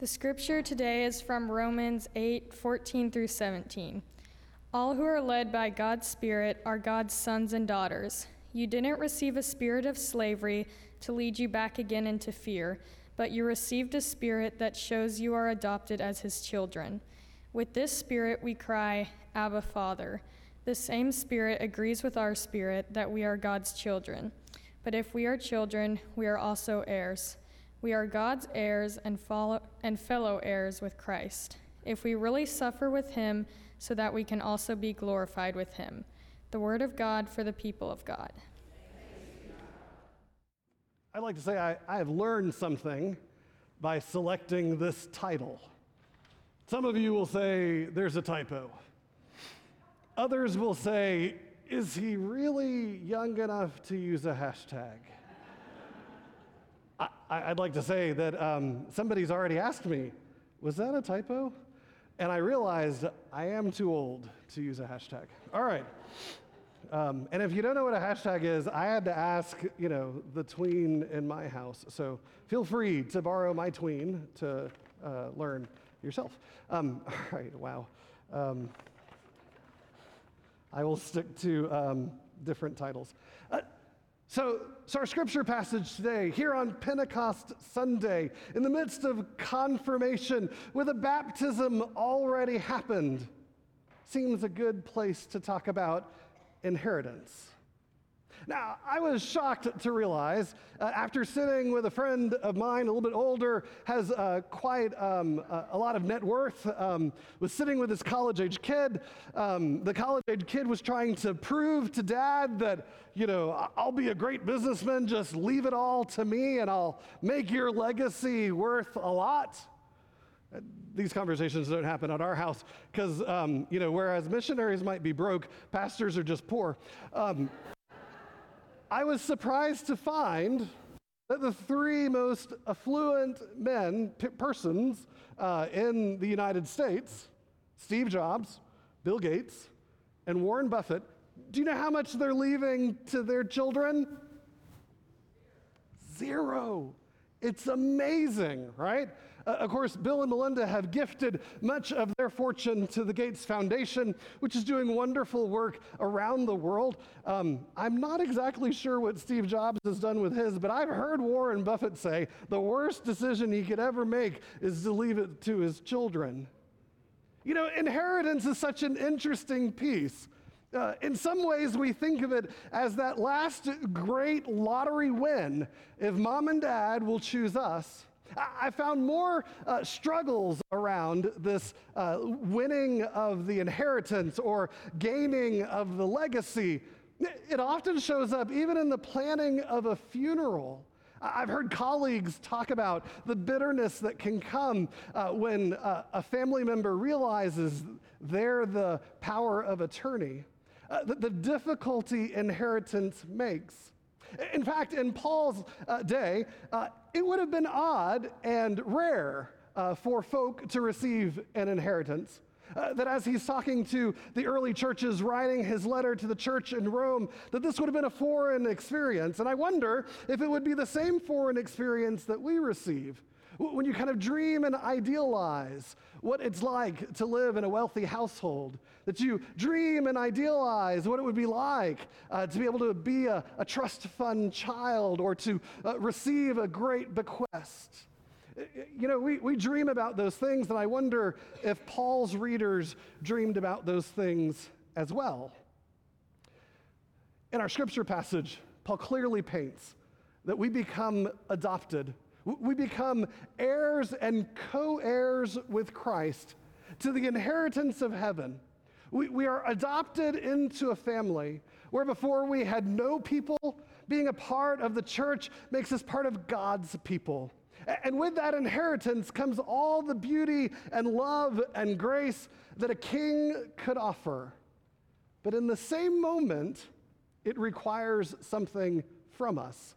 The scripture today is from Romans 8 14 through 17. All who are led by God's Spirit are God's sons and daughters. You didn't receive a spirit of slavery to lead you back again into fear, but you received a spirit that shows you are adopted as his children. With this spirit we cry, Abba, Father. The same spirit agrees with our spirit that we are God's children. But if we are children, we are also heirs. We are God's heirs and, follow, and fellow heirs with Christ, if we really suffer with him, so that we can also be glorified with him. The word of God for the people of God. I'd like to say I, I have learned something by selecting this title. Some of you will say there's a typo. Others will say, is he really young enough to use a hashtag? I, would like to say that um, somebody's already asked me, was that a typo? And I realized I am too old to use a hashtag. All right. Um, and if you don't know what a hashtag is, I had to ask, you know, the tween in my house. So feel free to borrow my tween to uh, learn yourself. Um, all right, wow. Um, I will stick to um, different titles. Uh, so, so, our scripture passage today, here on Pentecost Sunday, in the midst of confirmation, with a baptism already happened, seems a good place to talk about inheritance. Now, I was shocked to realize, uh, after sitting with a friend of mine, a little bit older, has uh, quite um, a, lot of net worth, um, was sitting with this college age kid. Um, the college age kid was trying to prove to dad that, you know, I'll be a great businessman, just leave it all to me and I'll make your legacy worth a lot. Uh, these conversations don't happen at our house because, um, you know, whereas missionaries might be broke, pastors are just poor. Um, I was surprised to find that the three most affluent men, p- persons uh, in the United States, Steve Jobs, Bill Gates, and Warren Buffett, do you know how much they're leaving to their children? Zero. It's amazing, right? Uh, of course, Bill and Melinda have gifted much of their fortune to the Gates Foundation, which is doing wonderful work around the world. Um, I'm not exactly sure what Steve Jobs has done with his, but I've heard Warren Buffett say the worst decision he could ever make is to leave it to his children. You know, inheritance is such an interesting piece. Uh, in some ways, we think of it as that last great lottery win if mom and dad will choose us. I found more uh, struggles around this uh, winning of the inheritance or gaining of the legacy. It often shows up even in the planning of a funeral. I've heard colleagues talk about the bitterness that can come uh, when uh, a family member realizes they're the power of attorney uh, the, the difficulty inheritance makes. In fact, in Paul's uh, day, uh, it would have been odd and rare uh, for folk to receive an inheritance. Uh, that as he's talking to the early churches, writing his letter to the church in Rome, that this would have been a foreign experience. And I wonder if it would be the same foreign experience that we receive when you kind of dream and idealize what it's like to live in a wealthy household, that you dream and idealize what it would be like uh, to be able to be a, a trust fund child or to uh, receive a great bequest. You know, we, we dream about those things, and I wonder if Paul's readers dreamed about those things as well. In our scripture passage, Paul clearly paints that we become adopted we become heirs and co heirs with Christ to the inheritance of heaven. We, we are adopted into a family where before we had no people, being a part of the church makes us part of God's people. And with that inheritance comes all the beauty and love and grace that a king could offer. But in the same moment, it requires something from us.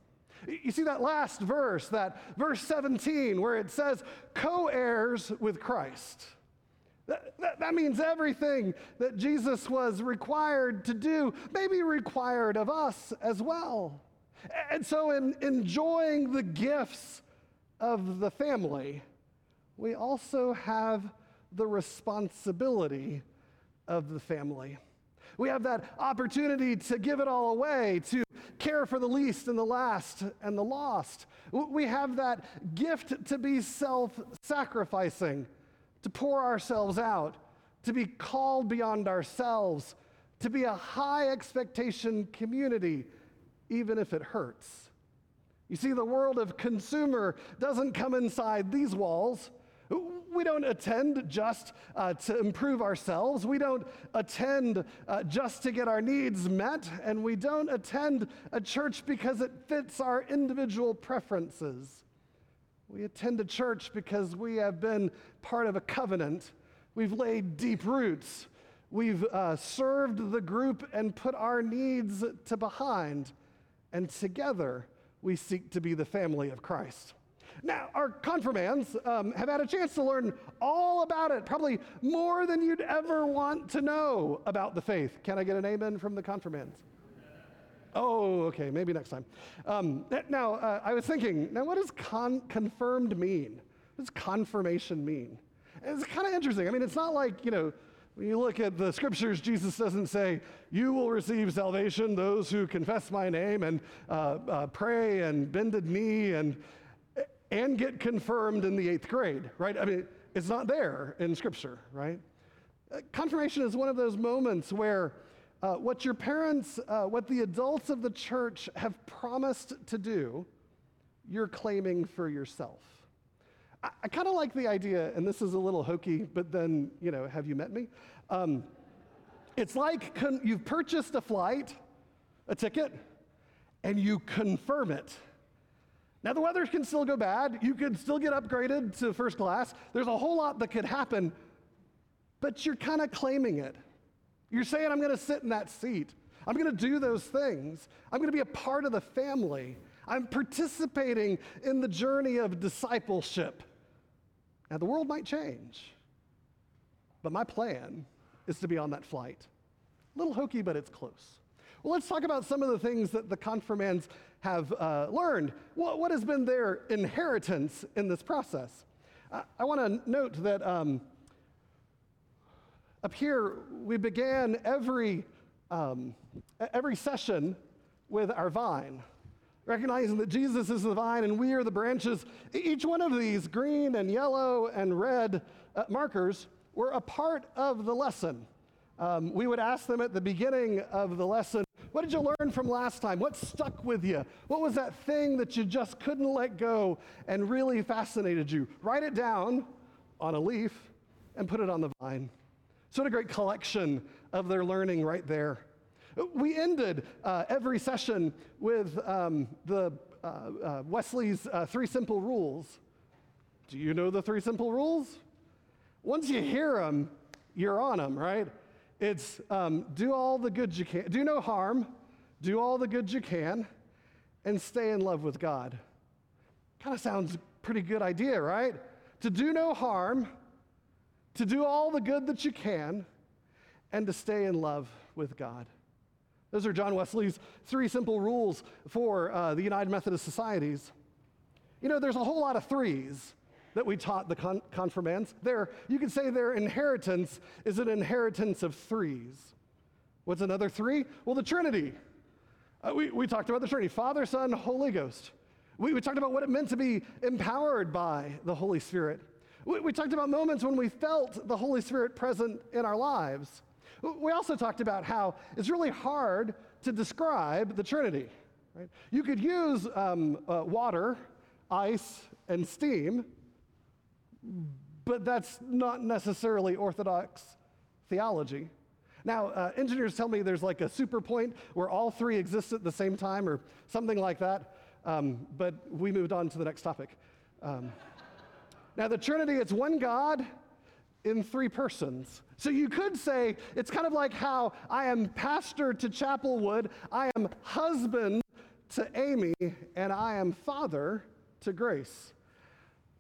You see that last verse, that verse 17, where it says, co heirs with Christ. That, that, that, means everything that Jesus was required to do may be required of us as well. And so, in enjoying the gifts of the family, we also have the responsibility of the family. We have that opportunity to give it all away, to care for the least and the last and the lost. We have that gift to be self sacrificing, to pour ourselves out, to be called beyond ourselves, to be a high expectation community, even if it hurts. You see, the world of consumer doesn't come inside these walls. We don't attend just uh, to improve ourselves. We don't attend uh, just to get our needs met. And we don't attend a church because it fits our individual preferences. We attend a church because we have been part of a covenant. We've laid deep roots. We've uh, served the group and put our needs to behind. And together, we seek to be the family of Christ. Now, our confirmands um, have had a chance to learn all about it, probably more than you'd ever want to know about the faith. Can I get an amen from the confirmands? Oh, okay, maybe next time. Um, now, uh, I was thinking, now what does con- confirmed mean? What does confirmation mean? It's kind of interesting. I mean, it's not like, you know, when you look at the scriptures, Jesus doesn't say, You will receive salvation, those who confess my name and uh, uh, pray and bended knee and and get confirmed in the eighth grade, right? I mean, it's not there in Scripture, right? Uh, confirmation is one of those moments where uh, what your parents, uh, what the adults of the church have promised to do, you're claiming for yourself. I, I kind of like the idea, and this is a little hokey, but then, you know, have you met me? Um, it's like con- you've purchased a flight, a ticket, and you confirm it now, the weather can still go bad. You could still get upgraded to first class. There's a whole lot that could happen, but you're kind of claiming it. You're saying, I'm going to sit in that seat. I'm going to do those things. I'm going to be a part of the family. I'm participating in the journey of discipleship. Now, the world might change, but my plan is to be on that flight. A little hokey, but it's close. Well, let's talk about some of the things that the confirmands have uh, learned. What, what, has been their inheritance in this process? I, I want to note that um, up here, we began every, um, every session with our vine, recognizing that Jesus is the vine and we are the branches. Each one of these green and yellow and red uh, markers were a part of the lesson. Um, we would ask them at the beginning of the lesson, what did you learn from last time? What stuck with you? What was that thing that you just couldn't let go and really fascinated you? Write it down on a leaf and put it on the vine. So, what a great collection of their learning right there. We ended uh, every session with um, the uh, uh, Wesley's uh, three simple rules. Do you know the three simple rules? Once you hear them, you're on them, right? It's um, do all the good you can, do no harm, do all the good you can, and stay in love with God. Kind of sounds pretty good idea, right? To do no harm, to do all the good that you can, and to stay in love with God. Those are John Wesley's three simple rules for uh, the United Methodist Societies. You know, there's a whole lot of threes that we taught the con-. Their, you could say their inheritance is an inheritance of threes. What's another three? Well, the Trinity. Uh, we, we talked about the Trinity Father, Son, Holy Ghost. We, we talked about what it meant to be empowered by the Holy Spirit. We, we talked about moments when we felt the Holy Spirit present in our lives. We also talked about how it's really hard to describe the Trinity. Right? You could use um, uh, water, ice, and steam but that's not necessarily Orthodox theology. Now, uh, engineers tell me there's like a super point where all three exist at the same time or something like that, um, but we moved on to the next topic. Um, now, the Trinity, it's one God in three persons. So you could say it's kind of like how I am pastor to Chapelwood, I am husband to Amy, and I am father to Grace.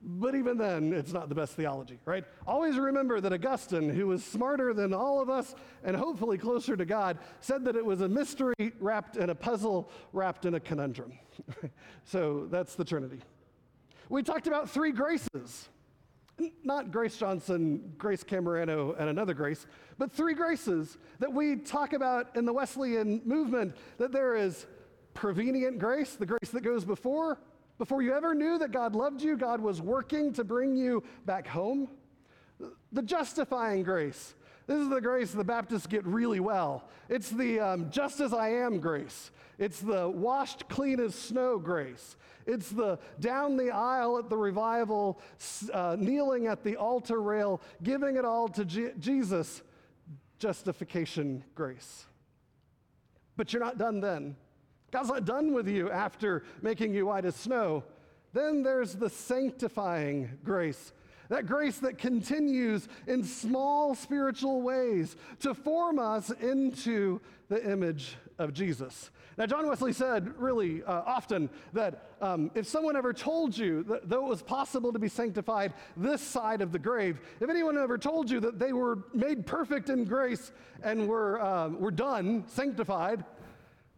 But even then, it's not the best theology, right? Always remember that Augustine, who was smarter than all of us and hopefully closer to God, said that it was a mystery wrapped in a puzzle, wrapped in a conundrum. so that's the Trinity. We talked about three graces. Not Grace Johnson, Grace Camerano, and another Grace, but three graces that we talk about in the Wesleyan movement that there is prevenient grace, the grace that goes before, before you ever knew that God loved you, God was working to bring you back home. The justifying grace, this is the grace the Baptists get really well. It's the um, just as I am grace. It's the washed clean as snow grace. It's the down the aisle at the revival, uh, kneeling at the altar rail, giving it all to Jesus justification grace. But you're not done then. God's not done with you after making you white as snow. Then there's the sanctifying grace that grace that continues in small spiritual ways to form us into the image of Jesus. Now, John Wesley said really uh, often that um, if someone ever told you that though it was possible to be sanctified this side of the grave, if anyone ever told you that they were made perfect in grace and were, um, were done, sanctified,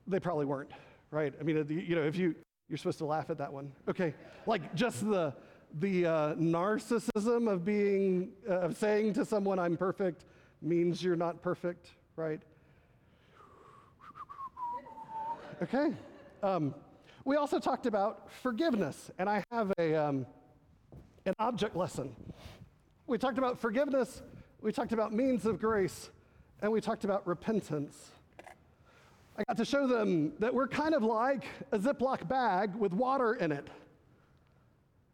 they probably weren't, right? I mean, you know, if you, you're supposed to laugh at that one. Okay, like just the, the uh, narcissism of being, uh, of saying to someone, I'm perfect, means you're not perfect, right? Okay. Um, we also talked about forgiveness, and I have a, um, an object lesson. We talked about forgiveness, we talked about means of grace, and we talked about repentance. I got to show them that we're kind of like a Ziploc bag with water in it.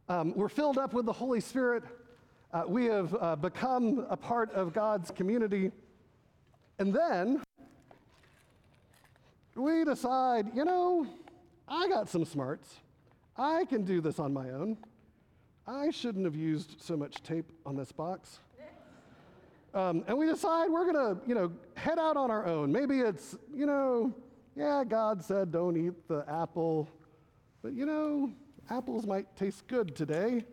Um, we're filled up with the Holy Spirit. Uh, we have uh, become a part of God's community. And then we decide, you know, I got some smarts. I can do this on my own. I shouldn't have used so much tape on this box. Um, and we decide we're going to, you know, head out on our own. Maybe it's, you know, yeah, God said don't eat the apple, but you know, apples might taste good today.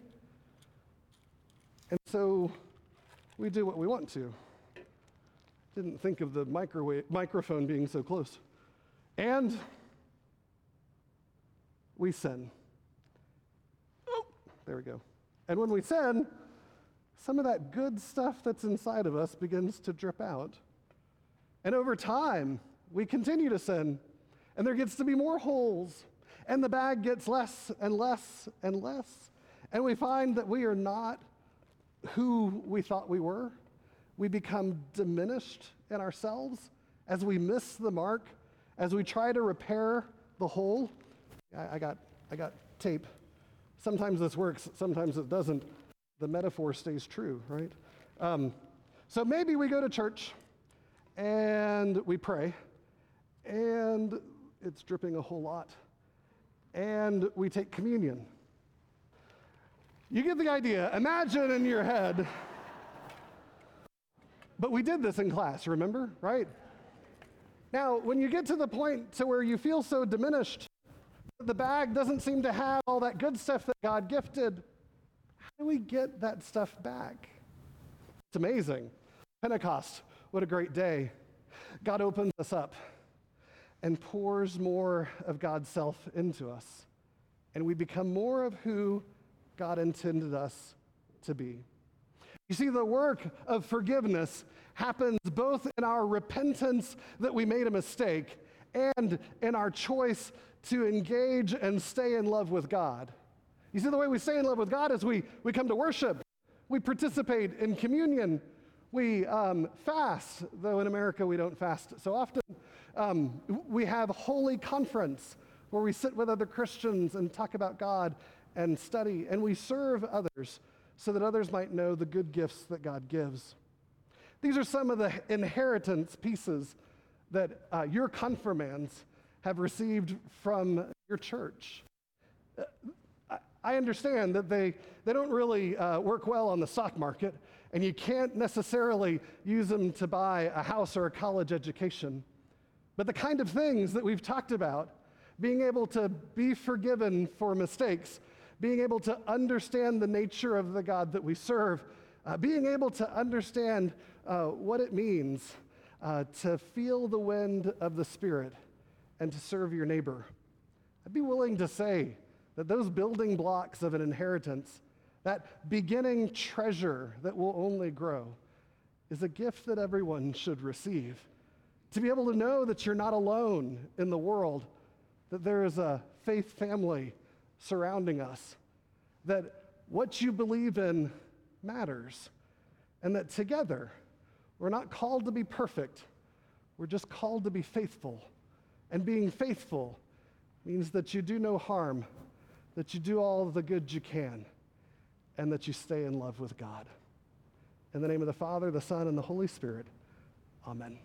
And so we do what we want to. Didn't think of the microwave, microphone being so close. And we sin. Oh, there we go. And when we sin, some of that good stuff that's inside of us begins to drip out. And over time, we continue to sin, and there gets to be more holes and the bag gets less and less and less. And we find that we are not who we thought we were. We become diminished in ourselves as we miss the mark, as we try to repair the hole. I, I got, I got tape. Sometimes this works, sometimes it doesn't. The metaphor stays true, right? Um, so maybe we go to church and we pray, and it's dripping a whole lot and we take communion. You get the idea. Imagine in your head. But we did this in class, remember? Right? Now, when you get to the point to where you feel so diminished, the bag doesn't seem to have all that good stuff that God gifted, do we get that stuff back? It's amazing. Pentecost, what a great day. God opens us up and pours more of God's self into us. And we become more of who God intended us to be. You see, the work of forgiveness happens both in our repentance that we made a mistake and in our choice to engage and stay in love with God. You see, the way we stay in love with God is we, we come to worship, we participate in communion, we um, fast, though in America we don't fast so often. Um, we have holy conference where we sit with other Christians and talk about God and study, and we serve others so that others might know the good gifts that God gives. These are some of the inheritance pieces that uh, your confirmands have received from your church. I understand that they, they don't really uh, work well on the stock market, and you can't necessarily use them to buy a house or a college education. But the kind of things that we've talked about, being able to be forgiven for mistakes, being able to understand the nature of the God that we serve, uh, being able to understand uh, what it means uh, to feel the wind of the Spirit and to serve your neighbor. I'd be willing to say that those building blocks of an inheritance that beginning treasure that will only grow, is a gift that everyone should receive. To be able to know that you're not alone in the world, that there is a faith family surrounding us, that what you believe in matters, and that together we're not called to be perfect, we're just called to be faithful. And being faithful means that you do no harm, that you do all the good you can, and that you stay in love with God. In the name of the Father, the Son, and the Holy Spirit, amen.